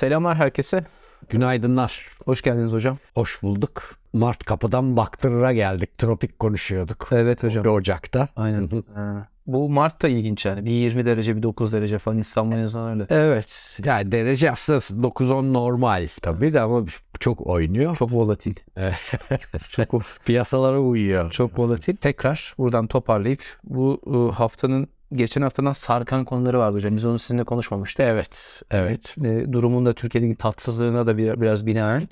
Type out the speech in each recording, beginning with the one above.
Selamlar herkese. Günaydınlar. Hoş geldiniz hocam. Hoş bulduk. Mart kapıdan baktırıra geldik. Tropik konuşuyorduk. Evet hocam. Ocak'ta. Aynen. Ha. Bu Mart da ilginç yani. Bir 20 derece bir 9 derece falan İstanbul en azından öyle. Evet. Yani derece aslında 9-10 normal tabii de ama çok oynuyor. Çok volatil. çok piyasalara uyuyor. Çok volatil. Tekrar buradan toparlayıp bu ıı, haftanın geçen haftadan sarkan konuları vardı hocam. Biz onu sizinle konuşmamıştık. Evet. Evet. E, durumun da Türkiye'deki tatsızlığına da bir, biraz binaen.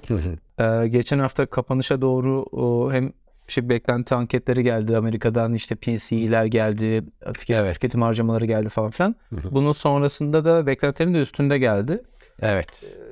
e, geçen hafta kapanışa doğru o, hem şey beklenti anketleri geldi Amerika'dan işte PCE'ler geldi, Evet. tüketim harcamaları geldi falan filan. Bunun sonrasında da beklentilerin de üstünde geldi. Evet.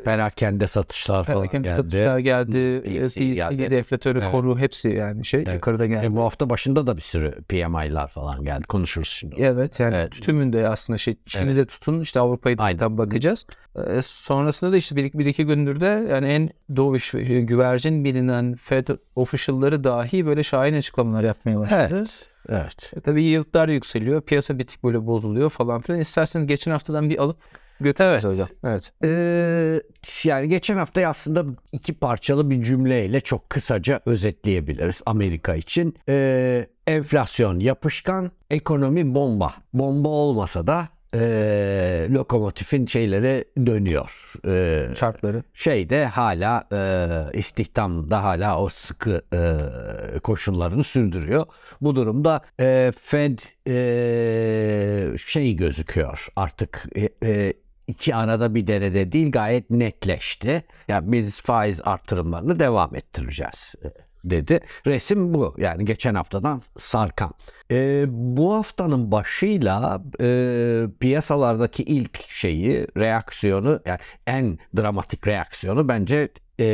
Perakende satışlar falan Perakende geldi. satışlar geldi, PCE, geldi. deflatörü Evet. koru hepsi yani şey Evet. yukarıda geldi. E, bu hafta başında da bir sürü PMI'lar falan geldi. Konuşuruz şimdi. Evet yani Evet. tümünde aslında şey Çin'i Evet. de tutun işte Avrupa'yı da bakacağız. Ee, sonrasında da işte bir, bir iki gündür de yani en doğuş güvercin bilinen Fed official'ları dahi böyle şahin açıklamalar yapmaya başladı. Evet. Evet. E, tabii yıllar yükseliyor. Piyasa bir tık böyle bozuluyor falan filan. İsterseniz geçen haftadan bir alıp götürürüz Evet. hocam. Evet. Ee, yani geçen hafta aslında iki parçalı bir cümleyle çok kısaca özetleyebiliriz Amerika için. Ee, enflasyon yapışkan, ekonomi bomba. Bomba olmasa da ee, lokomotifin şeyleri dönüyor. Ee, Çarkları. şeyde hala e, istihdamda hala o sıkı e, koşullarını sürdürüyor. Bu durumda e, Fed e, şey gözüküyor artık e, e, iki arada bir derede değil gayet netleşti. Yani biz faiz artırımlarını devam ettireceğiz e, dedi. Resim bu. Yani geçen haftadan sarkan. E, bu haftanın başıyla e, piyasalardaki ilk şeyi, reaksiyonu, yani en dramatik reaksiyonu bence e,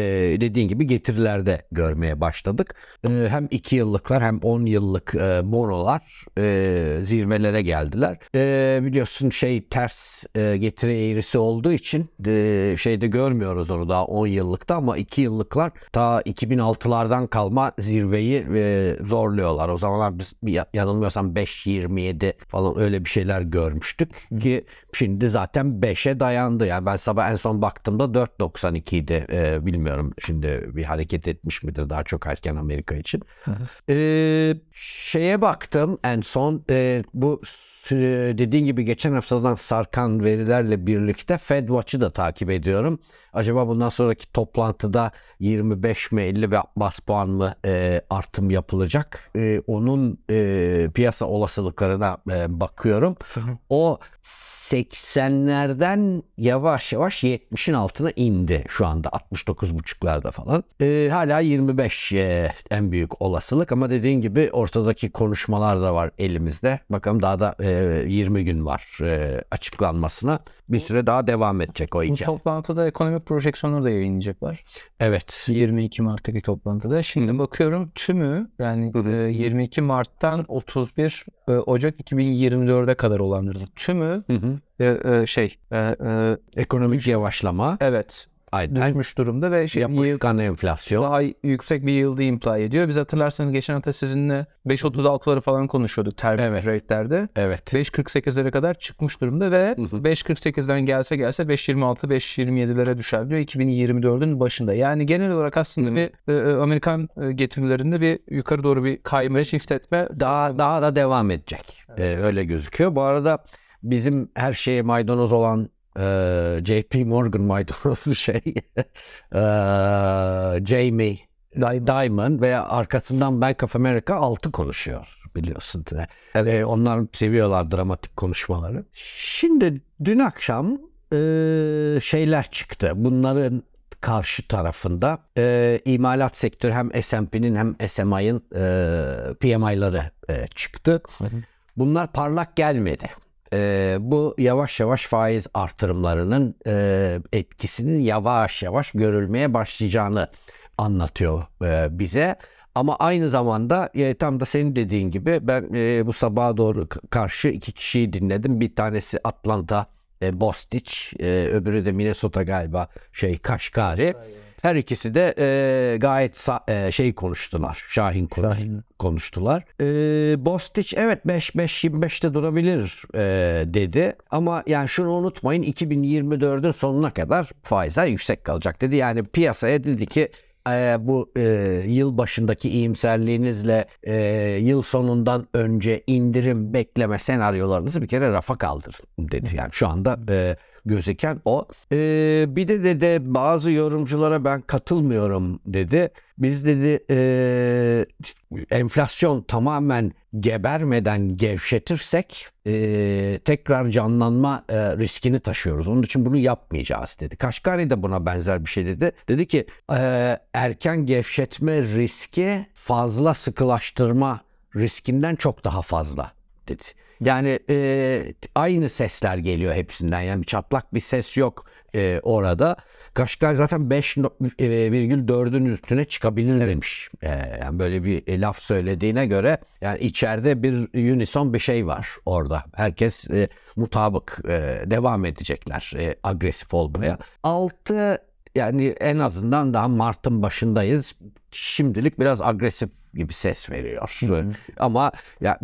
dediğin gibi getirilerde görmeye başladık. E, hem 2 yıllıklar hem 10 yıllık e, bonolar e, zirvelere geldiler. E, biliyorsun şey ters e, getiri eğrisi olduğu için e, şeyde görmüyoruz onu daha 10 yıllıkta ama 2 yıllıklar ta 2006'lardan kalma zirveyi e, zorluyorlar. O zamanlar biz yanılmıyorsam 5.27 falan öyle bir şeyler görmüştük ki şimdi zaten 5'e dayandı. Yani ben sabah en son baktığımda 4.92 idi. E, bilmiyorum şimdi bir hareket etmiş midir daha çok erken Amerika için. Ee, şeye baktım en son e, bu dediğin gibi geçen haftadan sarkan verilerle birlikte Fed Watch'ı da takip ediyorum. Acaba bundan sonraki toplantıda 25 mi 50 bas puan mı e, artım yapılacak? E, onun e, piyasa olasılıklarına e, bakıyorum. O 80'lerden yavaş yavaş 70'in altına indi şu anda 69.5'larda falan. Ee, hala 25 e, en büyük olasılık ama dediğin gibi ortadaki konuşmalar da var elimizde. Bakalım daha da e, 20 gün var e, açıklanmasına. Bir süre daha devam edecek o Bu hikaye. toplantıda ekonomi projeksiyonları da yayınlayacaklar. Evet. 22 Mart'taki toplantıda. Şimdi bakıyorum tümü yani e, 22 Mart'tan 31 e, Ocak 2024'e kadar olanların tümü Hı hı. e, e, şey e, e, Ekonomik yavaşlama. evet Aynen. düşmüş durumda ve şey, Yapışkan enflasyon. daha yüksek bir yıldı imply ediyor. Biz hatırlarsanız geçen hafta sizinle 5.36'ları falan konuşuyorduk term Evet. rate'lerde. Evet. 5.48'lere kadar çıkmış durumda ve Hı hı. 5.48'den gelse gelse 5.26 5.27'lere düşer diyor 2024'ün başında. Yani genel olarak aslında Hı. bir e, e, Amerikan e, getirilerinde bir yukarı doğru bir kayma, shift etme daha daha da devam edecek. Ee, öyle gözüküyor. Bu arada bizim her şeye maydanoz olan e, JP Morgan maydanozu şey e, Jamie Di- Dimon ve arkasından Bank of America altı konuşuyor biliyorsun. Evet. onlar seviyorlar dramatik konuşmaları. Şimdi dün akşam e, şeyler çıktı. Bunların karşı tarafında e, imalat sektörü hem S&P'nin hem SMI'ın e, PMI'ları e, çıktı. Bunlar parlak gelmedi. E, bu yavaş yavaş faiz artırımlarının e, etkisinin yavaş yavaş görülmeye başlayacağını anlatıyor e, bize. Ama aynı zamanda e, tam da senin dediğin gibi ben e, bu sabaha doğru karşı iki kişiyi dinledim. Bir tanesi Atlanta e, Bostich, e, öbürü de Minnesota galiba şey Kaşkari. Her ikisi de e, gayet e, şey konuştular. Şahin, konuş- Şahin. konuştular. E, Bostich evet 5-5-25'te durabilir e, dedi. Ama yani şunu unutmayın 2024'ün sonuna kadar faizler yüksek kalacak dedi. Yani piyasaya dedi ki bu e, yıl başındaki iyimserliğinizle e, yıl sonundan önce indirim bekleme senaryolarınızı bir kere rafa kaldırın dedi. Yani şu anda e, gözüken o. E, bir de dedi bazı yorumculara ben katılmıyorum dedi. Biz dedi e, enflasyon tamamen gebermeden gevşetirsek e, tekrar canlanma e, riskini taşıyoruz. Onun için bunu yapmayacağız dedi. Kaşgari de buna benzer bir şey dedi. Dedi ki e, erken gevşetme riski fazla sıkılaştırma riskinden çok daha fazla dedi. Yani e, aynı sesler geliyor hepsinden. Yani bir çatlak bir ses yok e, orada. Kaşgar zaten 5,4'ün üstüne çıkabilir demiş. E, yani böyle bir laf söylediğine göre yani içeride bir unison bir şey var orada. Herkes e, mutabık e, devam edecekler e, agresif olmaya. 6 yani en azından daha Mart'ın başındayız. Şimdilik biraz agresif gibi ses veriyor. Ama ya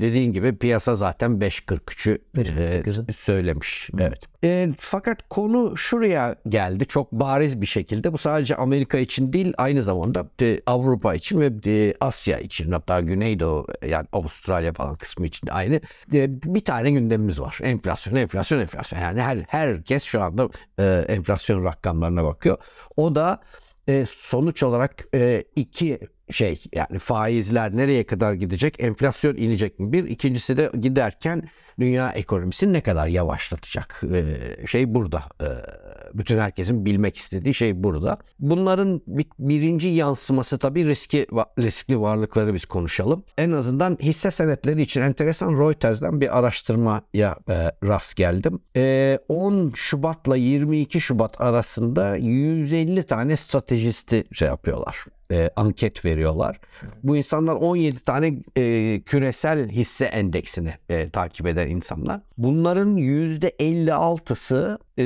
dediğin gibi piyasa zaten 5.43'ü e, 5.48'i. söylemiş. Evet. E, fakat konu şuraya geldi çok bariz bir şekilde. Bu sadece Amerika için değil aynı zamanda e, Avrupa için ve e, Asya için hatta Güneydoğu yani Avustralya falan kısmı için de aynı. E, bir tane gündemimiz var. Enflasyon, enflasyon, enflasyon. Yani her herkes şu anda e, enflasyon rakamlarına bakıyor. O da e, sonuç olarak e, iki şey yani faizler nereye kadar gidecek, enflasyon inecek mi? Bir, ikincisi de giderken dünya ekonomisi ne kadar yavaşlatacak? E, şey burada. E, bütün herkesin bilmek istediği şey burada. Bunların bir- birinci yansıması tabii riski riskli varlıkları biz konuşalım. En azından hisse senetleri için enteresan Reuters'den bir araştırmaya e, rast geldim. E, 10 Şubat'la 22 Şubat arasında 150 tane stratejisti şey yapıyorlar. E, anket veriyorlar. Bu insanlar 17 tane e, küresel hisse endeksini e, takip eden insanlar. Bunların %56'sı e,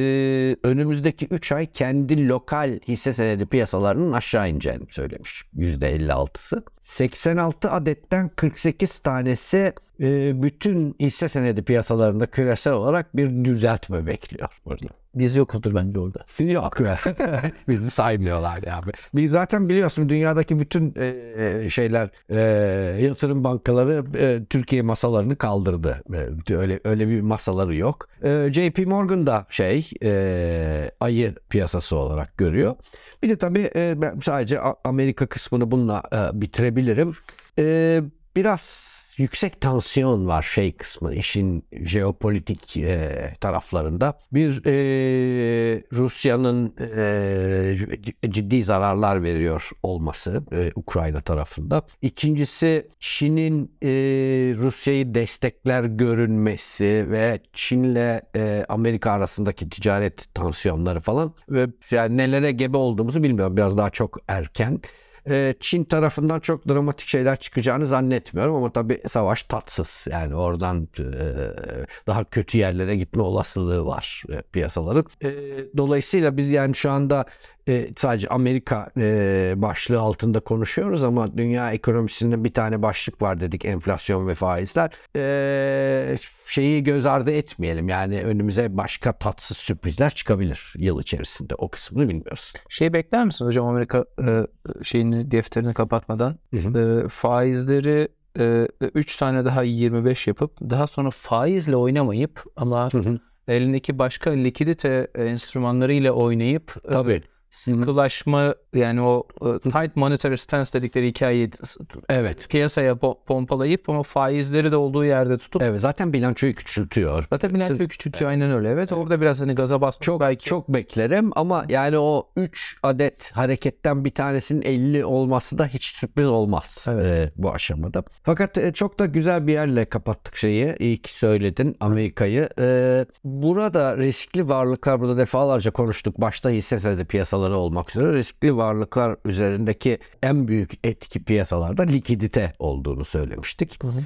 önümüzdeki 3 ay kendi lokal hisse senedi piyasalarının aşağı ineceğini söylemiş. %56'sı. 86 adetten 48 tanesi e, bütün hisse senedi piyasalarında küresel olarak bir düzeltme bekliyor burada. Biz yokuzdur bence orada. Yok. Bizi saymıyorlar yani. Biz zaten biliyorsun dünyadaki bütün e, şeyler e, yatırım bankaları e, Türkiye masalarını kaldırdı. E, öyle öyle bir masaları yok. E, JP Morgan da şey e, ayı piyasası olarak görüyor. Bir de tabii e, ben sadece Amerika kısmını bununla e, bitirebilirim. E, biraz yüksek tansiyon var şey kısmı işin jeopolitik e, taraflarında. Bir e, Rusya'nın e, ciddi zararlar veriyor olması e, Ukrayna tarafında. İkincisi Çin'in e, Rusya'yı destekler görünmesi ve Çin'le e, Amerika arasındaki ticaret tansiyonları falan ve yani nelere gebe olduğumuzu bilmiyorum. Biraz daha çok erken. Ee, Çin tarafından çok dramatik şeyler çıkacağını zannetmiyorum ama tabii savaş tatsız. Yani oradan e, daha kötü yerlere gitme olasılığı var e, piyasaların. E, Dolayısıyla biz yani şu anda e, sadece Amerika e, başlığı altında konuşuyoruz ama dünya ekonomisinde bir tane başlık var dedik enflasyon ve faizler. E, şeyi göz ardı etmeyelim. Yani önümüze başka tatsız sürprizler çıkabilir yıl içerisinde. O kısmını bilmiyoruz. Şey bekler misin hocam Amerika e, şeyini defterini kapatmadan e, faizleri 3 tane daha 25 yapıp daha sonra faizle oynamayıp ama Hı hı. elindeki başka likidite enstrümanlarıyla oynayıp Tabii. Sıkılaşma yani o e, tight monetary stance dedikleri hikayeyi Evet. piyasaya po- pompalayıp ama faizleri de olduğu yerde tutup Evet zaten bilançoyu küçültüyor. zaten bilançoyu küçültüyor aynen öyle. Evet orada biraz hani gaza basmış Çok belki. çok beklerim ama yani o 3 adet hareketten bir tanesinin 50 olması da hiç sürpriz olmaz Evet. e, bu aşamada. Fakat e, çok da güzel bir yerle kapattık şeyi. İyi ki söyledin Amerika'yı. E, burada riskli varlıklar burada defalarca konuştuk. Başta hisse senedi piyasaları olmak üzere riskli varlıklar üzerindeki en büyük etki piyasalarda likidite olduğunu söylemiştik. Hı hı.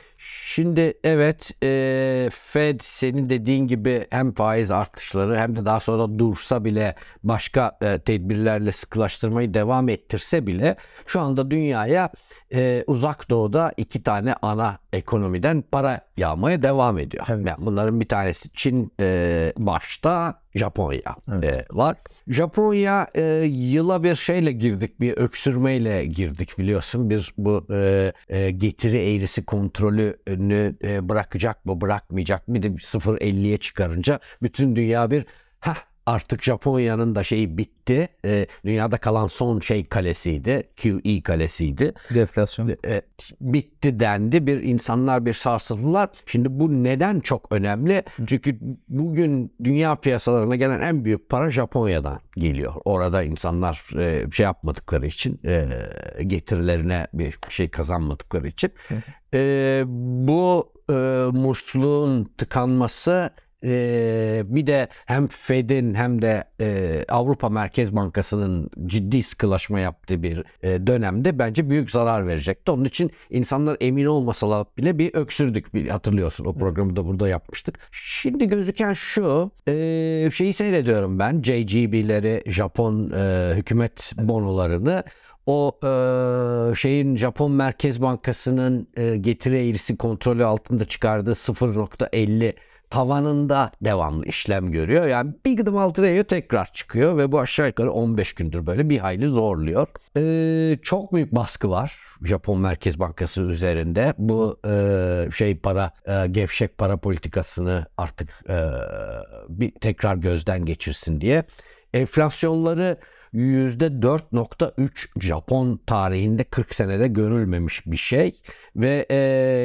Şimdi evet e, Fed senin dediğin gibi hem faiz artışları hem de daha sonra dursa bile başka e, tedbirlerle sıkılaştırmayı devam ettirse bile şu anda dünyaya e, uzak doğuda iki tane ana ekonomiden para yağmaya devam ediyor. Evet. Yani bunların bir tanesi Çin e, başta Japonya e, var. Japonya e, yıla bir şeyle girdik, bir öksürmeyle girdik biliyorsun. Bir bu e, e, getiri eğrisi kontrolünü e, bırakacak mı, bırakmayacak mı? Bir de 0.50'ye çıkarınca bütün dünya bir ha artık Japonya'nın da şeyi bitti. E, dünyada kalan son şey kalesiydi. QE kalesiydi Deflasyon. e, bitti dendi. Bir insanlar bir sarsıldılar. Şimdi bu neden çok önemli? Çünkü bugün dünya piyasalarına gelen en büyük para Japonya'dan geliyor. Orada insanlar e, şey yapmadıkları için e, getirilerine bir şey kazanmadıkları için. E, bu e, musluğun tıkanması e, bir de hem Fed'in hem de e, Avrupa Merkez Bankası'nın ciddi sıkılaşma yaptığı bir e, dönemde bence büyük zarar verecekti. Onun için insanlar emin olmasalar bile bir öksürdük. Bir, hatırlıyorsun o programı da burada yapmıştık. Şimdi gözüken şu e, şeyi seyrediyorum ben JGB'leri Japon e, hükümet bonolarını o e, şeyin Japon Merkez Bankası'nın e, getiri eğrisi kontrolü altında çıkardığı 0.50 tavanında devamlı işlem görüyor. Yani bir gıdım altına iniyor tekrar çıkıyor ve bu aşağı yukarı 15 gündür böyle bir hayli zorluyor. Ee, çok büyük baskı var Japon Merkez Bankası üzerinde. Bu e, şey para e, gevşek para politikasını artık e, bir tekrar gözden geçirsin diye. Enflasyonları %4.3 Japon tarihinde 40 senede görülmemiş bir şey ve e,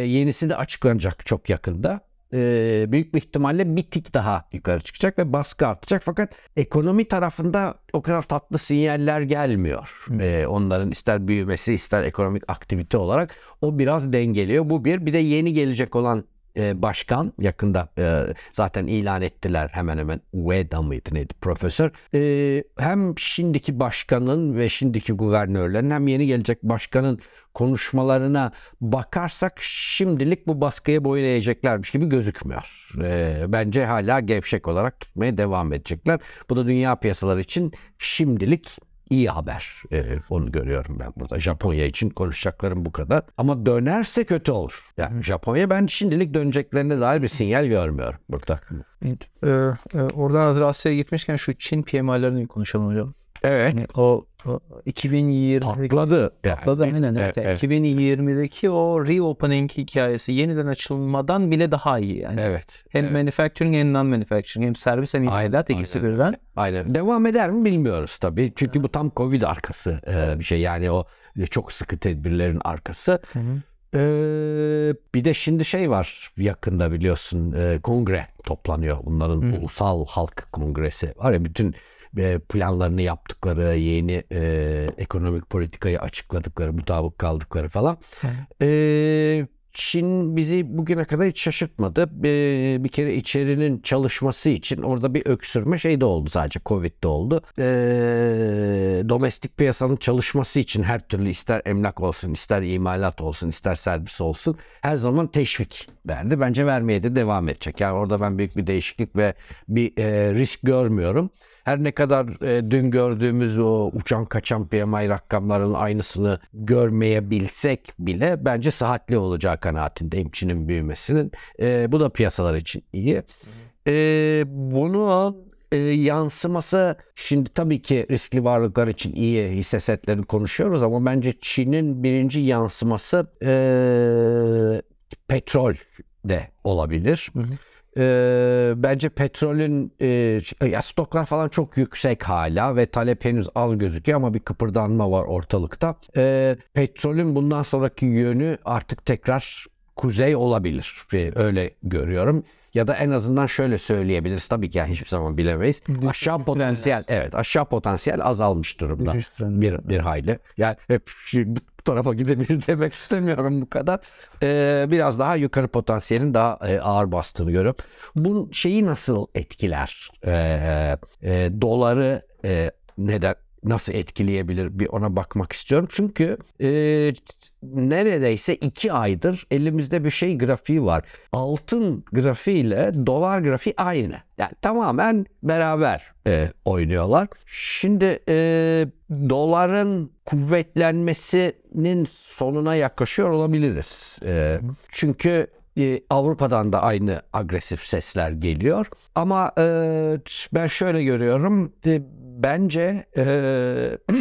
yenisi de açıklanacak çok yakında e, büyük bir ihtimalle bir tik daha yukarı çıkacak ve baskı artacak. Fakat ekonomi tarafında o kadar tatlı sinyaller gelmiyor. E, onların ister büyümesi ister ekonomik aktivite olarak o biraz dengeliyor. Bu bir. Bir de yeni gelecek olan e, başkan yakında e, zaten ilan ettiler hemen hemen Ueda mıydı neydi profesör. E, hem şimdiki başkanın ve şimdiki guvernörlerin hem yeni gelecek başkanın konuşmalarına bakarsak şimdilik bu baskıya boyun eğeceklermiş gibi gözükmüyor. E, bence hala gevşek olarak tutmaya devam edecekler. Bu da dünya piyasaları için şimdilik iyi haber. Ee, onu görüyorum ben burada. Japonya için konuşacaklarım bu kadar. Ama dönerse kötü olur. Yani Japonya ben şimdilik döneceklerine dair bir sinyal görmüyorum burada. Ee, e, oradan hazır Asya'ya gitmişken şu Çin PMI'lerini konuşalım hocam. Evet. Yani o, o 2020 Patladı. Patladı aynen. Evet. Evet, evet. 2020'deki o reopening hikayesi yeniden açılmadan bile daha iyi yani. Evet. Hem evet. manufacturing hem non-manufacturing hem servis hem imalat ikisi birden. Aynen. Devam eder mi bilmiyoruz tabii. Çünkü bu tam Covid arkası e, bir şey. Yani o çok sıkı tedbirlerin arkası. Ee, bir de şimdi şey var yakında biliyorsun e, kongre toplanıyor. Bunların Hı. ulusal halk kongresi var ya bütün planlarını yaptıkları, yeni e, ekonomik politikayı açıkladıkları, mutabık kaldıkları falan. Ee, Çin bizi bugüne kadar hiç şaşırtmadı. Bir, bir kere içerinin çalışması için orada bir öksürme şey de oldu sadece Covid'de oldu. Ee, domestik piyasanın çalışması için her türlü ister emlak olsun, ister imalat olsun, ister servis olsun her zaman teşvik verdi. Bence vermeye de devam edecek. Yani orada ben büyük bir değişiklik ve bir e, risk görmüyorum. Her ne kadar e, dün gördüğümüz o uçan kaçan PMI rakamlarının aynısını görmeyebilsek bile bence sıhhatli olacağı kanaatindeyim Çin'in büyümesinin. E, bu da piyasalar için iyi. E, bunu e, yansıması şimdi tabii ki riskli varlıklar için iyi hisse setlerini konuşuyoruz ama bence Çin'in birinci yansıması e, petrol de olabilir. Hı hı. Ee, bence petrolün e, ya stoklar falan çok yüksek hala ve talep henüz az gözüküyor ama bir kıpırdanma var ortalıkta. Ee, petrolün bundan sonraki yönü artık tekrar kuzey olabilir. Ee, Öyle görüyorum. Ya da en azından şöyle söyleyebiliriz. Tabii ki yani hiçbir zaman bilemeyiz. Düşüş aşağı potansiyel evet aşağı potansiyel azalmış durumda. Bir, bir hayli. Yani hep tarafa gidebilir demek istemiyorum bu kadar. Ee, biraz daha yukarı potansiyelin daha e, ağır bastığını görüyorum. Bu şeyi nasıl etkiler? Ee, e, doları e, neden nasıl etkileyebilir bir ona bakmak istiyorum. Çünkü e, neredeyse iki aydır elimizde bir şey grafiği var. Altın grafiğiyle dolar grafiği aynı. Yani tamamen beraber e, oynuyorlar. Şimdi e, doların kuvvetlenmesinin sonuna yaklaşıyor olabiliriz. E, çünkü e, Avrupa'dan da aynı agresif sesler geliyor. Ama e, ben şöyle görüyorum. E, bence e,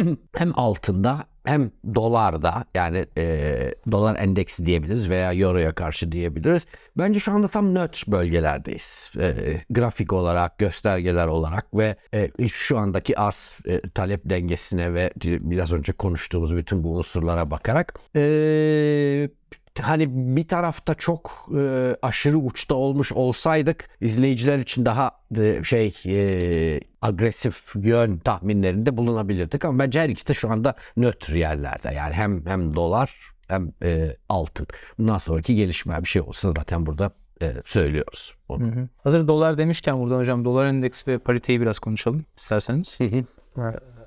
hem altında hem dolarda yani e, dolar endeksi diyebiliriz veya euroya karşı diyebiliriz. Bence şu anda tam nötr bölgelerdeyiz. E, grafik olarak, göstergeler olarak ve e, şu andaki arz e, talep dengesine ve biraz önce konuştuğumuz bütün bu unsurlara bakarak e, hani bir tarafta çok e, aşırı uçta olmuş olsaydık izleyiciler için daha e, şey e, agresif yön tahminlerinde bulunabilirdik ama bence her ikisi de şu anda nötr yerlerde yani hem hem dolar hem e, altın. Bundan sonraki gelişme bir şey olsa zaten burada e, söylüyoruz. Onu. Hı hı. Hazır dolar demişken buradan hocam dolar endeksi ve pariteyi biraz konuşalım isterseniz. Hı hı.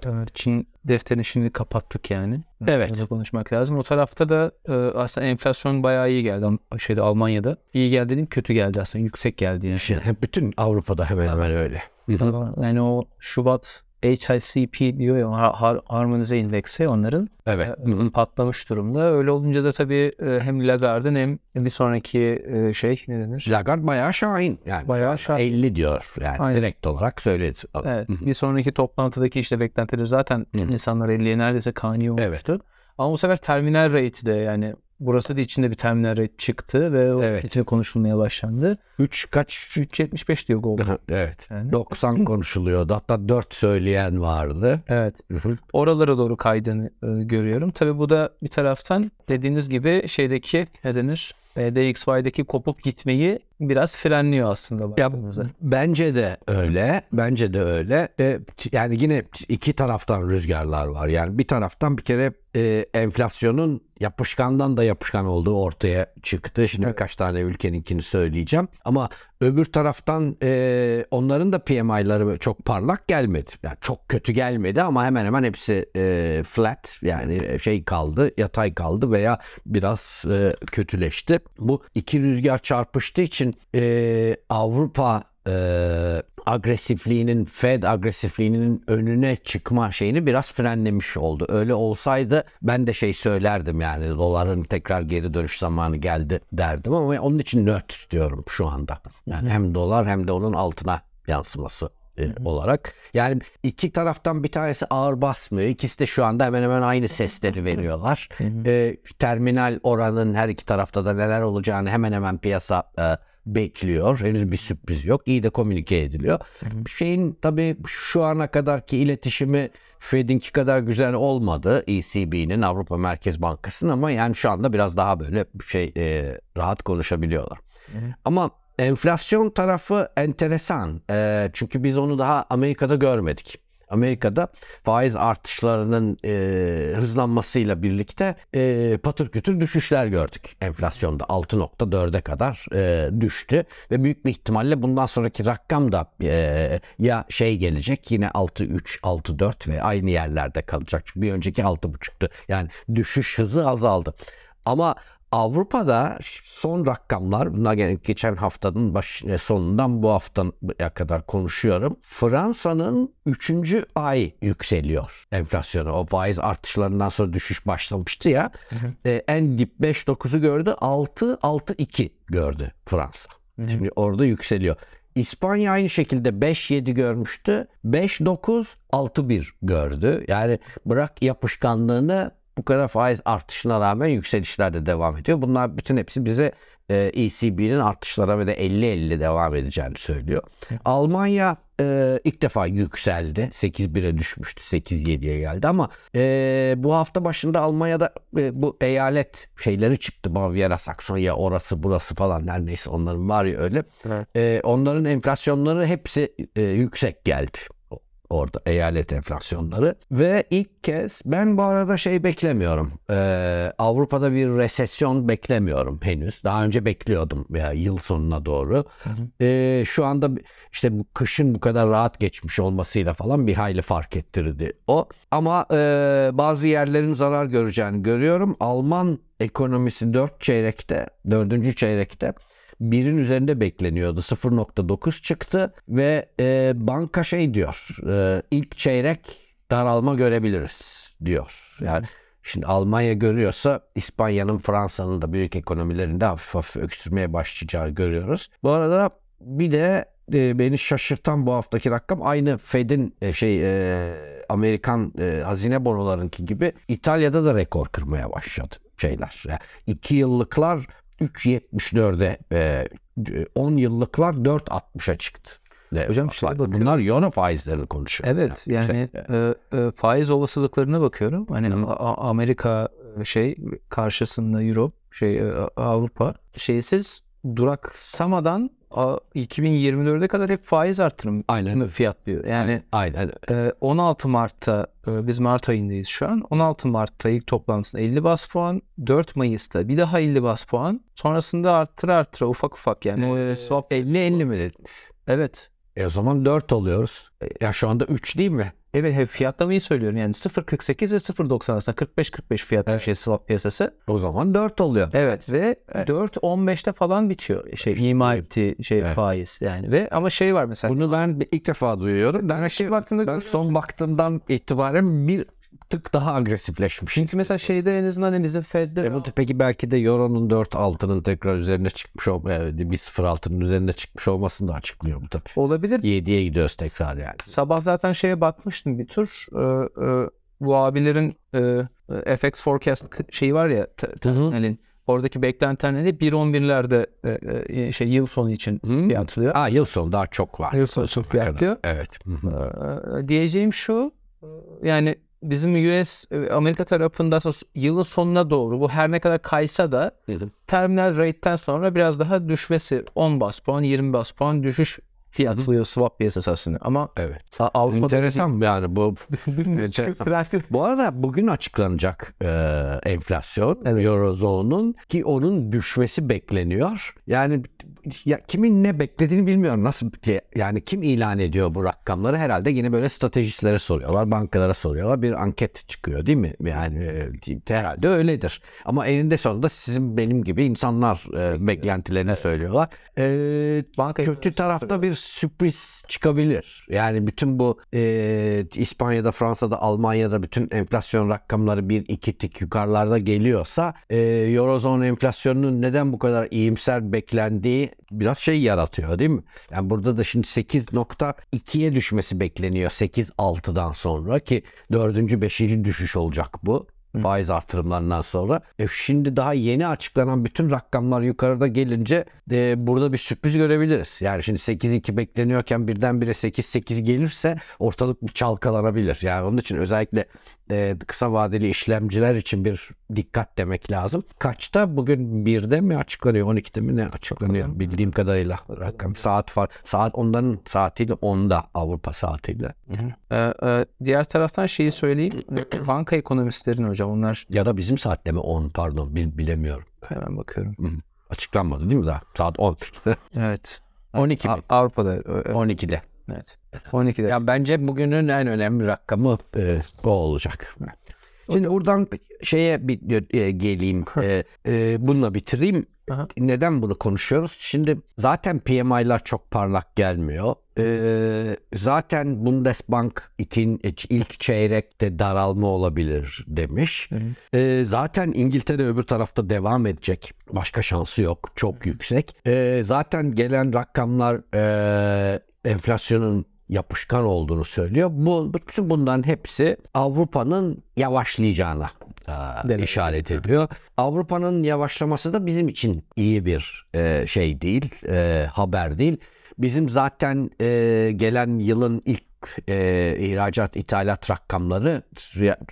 Evet, Çin defterini şimdi kapattık yani. Evet. Biraz da konuşmak lazım. O tarafta da e, aslında enflasyon bayağı iyi geldi. Şeyde Almanya'da. İyi geldi dedim kötü geldi aslında. Yüksek geldi yani. Bütün Avrupa'da hemen hemen öyle. Yani o Şubat HICP diyor ya har- har- harmonize indeksi onların Evet. e, patlamış durumda. Öyle olunca da tabii e, hem Lagarde'ın hem bir sonraki e, şey ne denir? Lagarde bayağı şahin. Yani Bayağı şahin. 50 diyor. Yani Aynen. direkt olarak söyledi. Evet. Bir sonraki toplantıdaki işte beklentileri zaten Hı hı. insanlar 50'ye neredeyse kani olmuştu. Ama bu sefer terminal rate de yani burası da içinde bir terminal rate çıktı ve o Evet. içinde konuşulmaya başlandı. 3 kaç 3.75 diyor Gold. evet. Yani. 90 konuşuluyordu. Hatta 4 söyleyen vardı. Evet. Oralara doğru kaydığını e, görüyorum. Tabii bu da bir taraftan dediğiniz gibi şeydeki ne denir? E, DXY'deki kopup gitmeyi biraz frenliyor aslında Ya baktığımızda. bence de öyle. Bence de öyle. E, yani yine iki taraftan rüzgarlar var. Yani bir taraftan bir kere e, enflasyonun yapışkandan da yapışkan olduğu ortaya çıktı. Şimdi Evet. birkaç tane ülkeninkini söyleyeceğim. Ama öbür taraftan e, onların da PMI'ları çok parlak gelmedi. Yani çok kötü gelmedi ama hemen hemen hepsi e, flat yani şey kaldı, yatay kaldı veya biraz e, kötüleşti. Bu iki rüzgar çarpıştığı için e, Avrupa e, agresifliğinin, Fed agresifliğinin önüne çıkma şeyini biraz frenlemiş oldu. Öyle olsaydı ben de şey söylerdim yani doların tekrar geri dönüş zamanı geldi derdim ama onun için nötr diyorum şu anda. Yani hem dolar hem de onun altına yansıması e, olarak. Yani iki taraftan bir tanesi ağır basmıyor. İkisi de şu anda hemen hemen aynı sesleri veriyorlar. E, terminal oranın her iki tarafta da neler olacağını hemen hemen piyasa e, bekliyor. Henüz bir sürpriz yok. İyi de komünike ediliyor. Şeyin tabii şu ana kadarki iletişimi Fed'inki kadar güzel olmadı. ECB'nin Avrupa Merkez Bankası'nın ama yani şu anda biraz daha böyle şey e, rahat konuşabiliyorlar. Ama enflasyon tarafı enteresan. E, çünkü biz onu daha Amerika'da görmedik. Amerika'da faiz artışlarının e, hızlanmasıyla birlikte e, patır kütür düşüşler gördük. Enflasyonda 6.4'e kadar e, düştü ve büyük bir ihtimalle bundan sonraki rakam da e, ya şey gelecek yine 6.3, 6.4 ve aynı yerlerde kalacak. Çünkü bir önceki 6.5'tu. Yani düşüş hızı azaldı. Ama Avrupa'da son rakamlar, bunlar gene geçen haftanın baş, e, sonundan bu haftaya kadar konuşuyorum. Fransa'nın 3. ay yükseliyor enflasyonu. O faiz artışlarından sonra düşüş başlamıştı ya. E, en dip 5.9'u gördü, 6 6.2 gördü Fransa. Şimdi orada yükseliyor. İspanya aynı şekilde 5-7 görmüştü. 5-9, 6-1 gördü. Yani bırak yapışkanlığını bu kadar faiz artışına rağmen yükselişler de devam ediyor. Bunlar bütün hepsi bize e, ECB'nin artışlara ve de 50-50 devam edeceğini söylüyor. Almanya e, ilk defa yükseldi. 8-1'e düşmüştü. 8-7'ye geldi ama e, bu hafta başında Almanya'da e, bu eyalet şeyleri çıktı. Bavyera, Saksonya, orası burası falan her neyse onların var ya öyle. Evet. E, onların enflasyonları hepsi e, yüksek geldi. Orada eyalet enflasyonları ve ilk kez ben bu arada şey beklemiyorum. Ee, Avrupa'da bir resesyon beklemiyorum henüz. Daha önce bekliyordum ya yıl sonuna doğru. Ee, şu anda işte bu kışın bu kadar rahat geçmiş olmasıyla falan bir hayli fark ettirdi o. Ama e, bazı yerlerin zarar göreceğini görüyorum. Alman ekonomisi 4 çeyrekte, 4. çeyrekte birin üzerinde bekleniyordu. 0.9 çıktı ve e, banka şey diyor. E, ilk çeyrek daralma görebiliriz diyor. Yani şimdi Almanya görüyorsa İspanya'nın, Fransa'nın da büyük ekonomilerinde hafif hafif öksürmeye başlayacağı görüyoruz. Bu arada bir de e, beni şaşırtan bu haftaki rakam aynı Fed'in e, şey e, Amerikan e, hazine bonolarınki gibi İtalya'da da rekor kırmaya başladı şeyler. Yani iki yıllıklar 3.74'e e, 10 yıllıklar 4.60'a çıktı. Hocam şeye bakıyorum. Bunlar euro faizlerini konuşuyor. Evet yani Şey, e, e, faiz olasılıklarına bakıyorum. Hani Hı. A- Amerika e, şey karşısında Europe şey e, Avrupa şeysiz duraksamadan 2024'e kadar hep faiz artırım Aynen. fiyatlıyor. Yani Aynen. e, 16 Mart'ta e, biz Mart ayındayız şu an. 16 Mart'ta ilk toplantısında 50 bas puan, 4 Mayıs'ta bir daha 50 bas puan. Sonrasında arttıra arttıra ufak ufak yani Ee, swap 50-50 mi dediniz? evet. E o zaman 4 oluyoruz. Ya şu anda 3 değil mi? Evet fiyatlamayı söylüyorum. Yani 0.48 ve 0.90 arasında 45-45 fiyat bir Evet. şey swap piyasası. O zaman 4 oluyor. Evet ve Evet. 4.15'te falan bitiyor şey ima ettiği şey Evet. faiz yani ve ama şey var mesela. Bunu ben ilk defa duyuyorum. Ben, şey, baktığında ben son baktığımdan itibaren bir tık daha agresifleşmiş. Çünkü mesela şeyde en azından hani bizim Fed'de E bu peki belki de Euro'nun 4 altının tekrar üzerine çıkmış olma, yani bir 0 altının üzerine çıkmış olmasını da açıklıyor bu tabii. olabilir. 7'ye gidiyoruz tekrar yani. Sabah zaten şeye bakmıştım bir tur. Ee, e, bu abilerin e, e, FX forecast şeyi var ya te- terminalin. Oradaki beklentiler ne? 1.11'lerde e, e, şey yıl sonu için Hı. fiyatlıyor. Aa yıl sonu daha çok var. Yıl sonu çok fiyatlıyor. Evet. Hı hı. Ee, diyeceğim şu yani bizim US e, Amerika tarafında yılın sonuna doğru bu her ne kadar kaysa da terminal rate'ten sonra biraz daha düşmesi 10 bas puan 20 bas puan düşüş fiyatlıyor swap piyasası aslında ama Evet. Avrupa'da Enteresan yani bu. Enteresan. Bu arada bugün açıklanacak e, enflasyon Evet. Eurozone'un ki onun düşmesi bekleniyor. Yani ya kimin ne beklediğini bilmiyorum. Nasıl diye yani kim ilan ediyor bu rakamları? Herhalde yine böyle stratejistlere soruyorlar, bankalara soruyorlar. Bir anket çıkıyor değil mi? Yani e, herhalde öyledir. Ama eninde sonunda sizin benim gibi insanlar e, beklentilerini söylüyorlar. E, Banka kötü tarafta bir sürpriz çıkabilir. Yani bütün bu e, İspanya'da, Fransa'da, Almanya'da bütün enflasyon rakamları bir iki tik yukarılarda geliyorsa e, Eurozone enflasyonunun neden bu kadar iyimser beklendiği biraz şey yaratıyor değil mi? Yani burada da şimdi 8.2'ye düşmesi bekleniyor 8.6'dan sonra ki dördüncü, beşinci düşüş olacak bu faiz artırımlarından sonra. E şimdi daha yeni açıklanan bütün rakamlar yukarıda gelince e, burada bir sürpriz görebiliriz. Yani şimdi 8-2 bekleniyorken birdenbire 8-8 gelirse ortalık bir çalkalanabilir. Yani onun için özellikle e, kısa vadeli işlemciler için bir dikkat demek lazım. Kaçta? Bugün 1'de mi açıklanıyor? 12'de mi ne açıklanıyor? Bildiğim kadarıyla rakam. Saat var. Saat onların saatiyle 10'da Avrupa saatiyle. Ee, e, diğer taraftan şeyi söyleyeyim. Banka ekonomistlerin hocam onlar Ya da bizim saatte mi 10 pardon bil- bilemiyorum. hemen bakıyorum. Açıklanmadı değil mi daha? Saat 10. Evet. 12 mi? Avrupa'da e, e, 12'de. Evet. 12'de. Ya bence bugünün en önemli rakamı e, o olacak. Şimdi buradan şeye bir e, geleyim. E, e, bununla bitireyim. Aha. Neden bunu konuşuyoruz? Şimdi zaten PMI'lar çok parlak gelmiyor. E, zaten Bundesbank için ilk çeyrekte daralma olabilir demiş. E, zaten İngiltere öbür tarafta devam edecek. Başka şansı yok. Çok yüksek. E, zaten gelen rakamlar e, enflasyonun yapışkan olduğunu söylüyor. Bu bütün bunların hepsi Avrupa'nın yavaşlayacağına e, Demek. işaret ediyor. Avrupa'nın yavaşlaması da bizim için iyi bir e, şey değil, e, haber değil. Bizim zaten e, gelen yılın ilk e, ihracat ithalat rakamları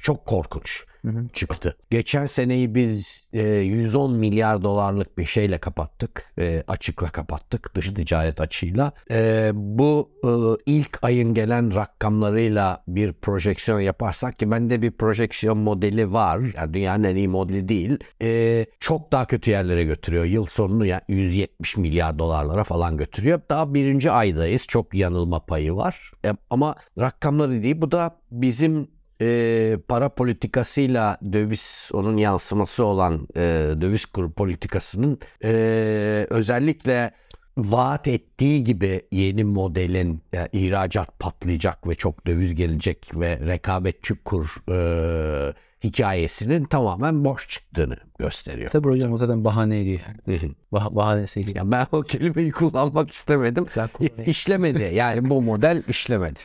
çok korkunç. Çıktı. Geçen seneyi biz e, 110 milyar dolarlık bir şeyle kapattık. E, açıkla kapattık dış ticaret açığıyla. E, bu e, ilk ayın gelen rakamlarıyla bir projeksiyon yaparsak ki bende bir projeksiyon modeli var. Yani dünyanın en iyi modeli değil. E, çok daha kötü yerlere götürüyor. Yıl sonunu ya 170 milyar dolarlara falan götürüyor. Daha birinci aydayız. Çok yanılma payı var. E, ama rakamları değil. Bu da bizim e, para politikasıyla döviz onun yansıması olan e, döviz kuru politikasının e, özellikle vaat ettiği gibi yeni modelin yani ihracat patlayacak ve çok döviz gelecek ve rekabetçi kur e, hikayesinin tamamen boş çıktığını gösteriyor. Tabii hocam o zaten bahaneydi yani. Bah bahanesiydi. Ya ben o kelimeyi kullanmak istemedim. İşlemedi. Yani bu model işlemedi.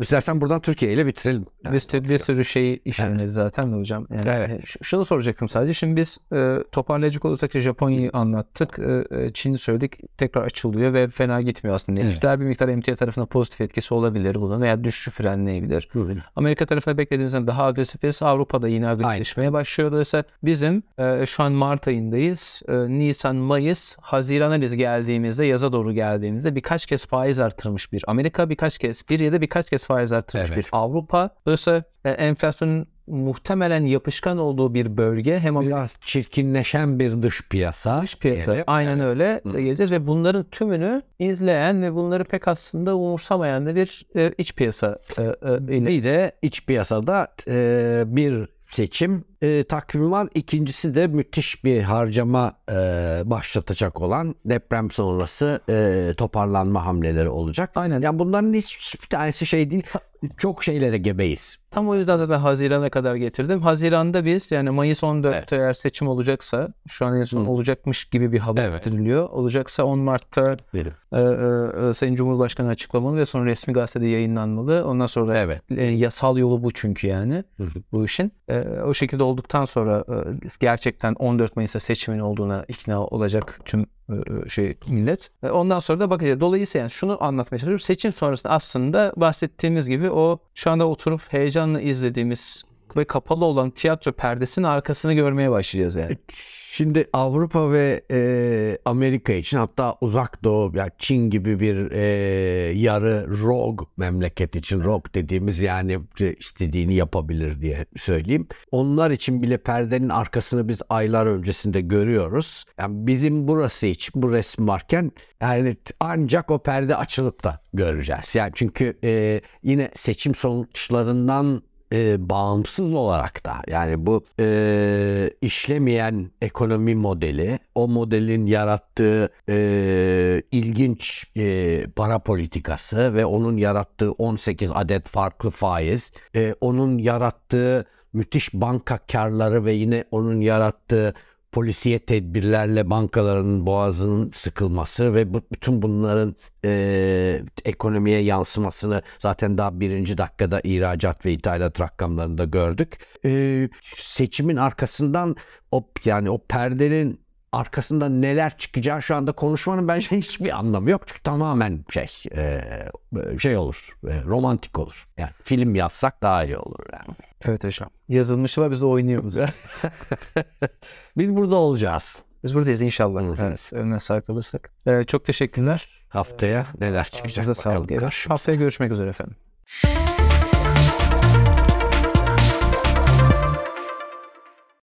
İstersen buradan Türkiye ile bitirelim. Yani Biz bir, sürü şeyi işlemedi zaten de hocam. Yani Evet. ş- Şunu soracaktım sadece. Şimdi biz e, toparlayacak olursak Japonya'yı anlattık. E, e, Çin'i söyledik. Tekrar açılıyor ve fena gitmiyor aslında. Evet. Evet. bir miktar emtia tarafına pozitif etkisi olabilir bunun veya düşüşü frenleyebilir. Amerika tarafında beklediğimizden daha agresifiz. Avrupa'da yine agresifleşmeye başlıyor. Dolayısıyla bizim e, şu an Mart ayındayız. E, Nisan, Mayıs, Haziran'a biz geldiğimizde, yaza doğru geldiğimizde birkaç kez faiz artırmış bir. Amerika birkaç kez, bir ya da birkaç kez faiz artırmış Evet. bir. Avrupa dolayısıyla e, enflasyonun muhtemelen yapışkan olduğu bir bölge hem Amerika Biraz çirkinleşen bir dış piyasa. dış piyasa. diyelim. Aynen öyle geleceğiz ve bunların tümünü izleyen ve bunları pek aslında umursamayan da bir e, iç piyasa e, e, ile Bir de iç piyasada e, bir seçim e, takvimi var. İkincisi de müthiş bir harcama e, başlatacak olan deprem sonrası e, toparlanma hamleleri olacak. Aynen. Yani bunların hiçbir tanesi şey değil. Çok şeylere gebeyiz. Tam o yüzden zaten Haziran'a kadar getirdim. Haziran'da biz yani Mayıs 14'te Evet. eğer seçim olacaksa şu an en son Hı. olacakmış gibi bir haber Evet. veriliyor. Olacaksa 10 Mart'ta e, e, e, Sayın Cumhurbaşkanı açıklamalı ve sonra resmi gazetede yayınlanmalı. Ondan sonra Evet. e, yasal yolu bu çünkü yani hı. bu işin. E, o şekilde olduktan sonra e, gerçekten 14 Mayıs'ta seçimin olduğuna ikna olacak tüm e, şey millet. E, ondan sonra da bakacağız. Dolayısıyla yani şunu anlatmaya çalışıyorum. Seçim sonrasında aslında bahsettiğimiz gibi o şu anda oturup heyecanla izlediğimiz ve kapalı olan tiyatro perdesinin arkasını görmeye başlayacağız yani. Şimdi Avrupa ve e, Amerika için hatta uzak doğu yani Çin gibi bir e, yarı rogue memleket için rogue dediğimiz yani istediğini yapabilir diye söyleyeyim. Onlar için bile perdenin arkasını biz aylar öncesinde görüyoruz. Yani bizim burası için bu resim varken yani ancak o perde açılıp da göreceğiz. Yani çünkü e, yine seçim sonuçlarından e, bağımsız olarak da yani bu e, işlemeyen ekonomi modeli o modelin yarattığı e, ilginç e, para politikası ve onun yarattığı 18 adet farklı faiz e, onun yarattığı müthiş banka karları ve yine onun yarattığı polisiye tedbirlerle bankaların boğazının sıkılması ve bu, bütün bunların e, ekonomiye yansımasını zaten daha birinci dakikada ihracat ve ithalat rakamlarında gördük. E, seçimin arkasından o yani o perdenin arkasında neler çıkacağı şu anda konuşmanın bence hiçbir anlamı yok. Çünkü tamamen şey e, şey olur, e, romantik olur. Yani film yazsak daha iyi olur yani. Evet hocam. Yazılmışı var biz de oynuyoruz. Biz burada olacağız. biz buradayız inşallah. Hı hı. Evet. Önüne sağ kalırsak. Ee, çok teşekkürler. Haftaya neler çıkacak Ağzınıza bakalım sağlık. Haftaya görüşmek üzere efendim.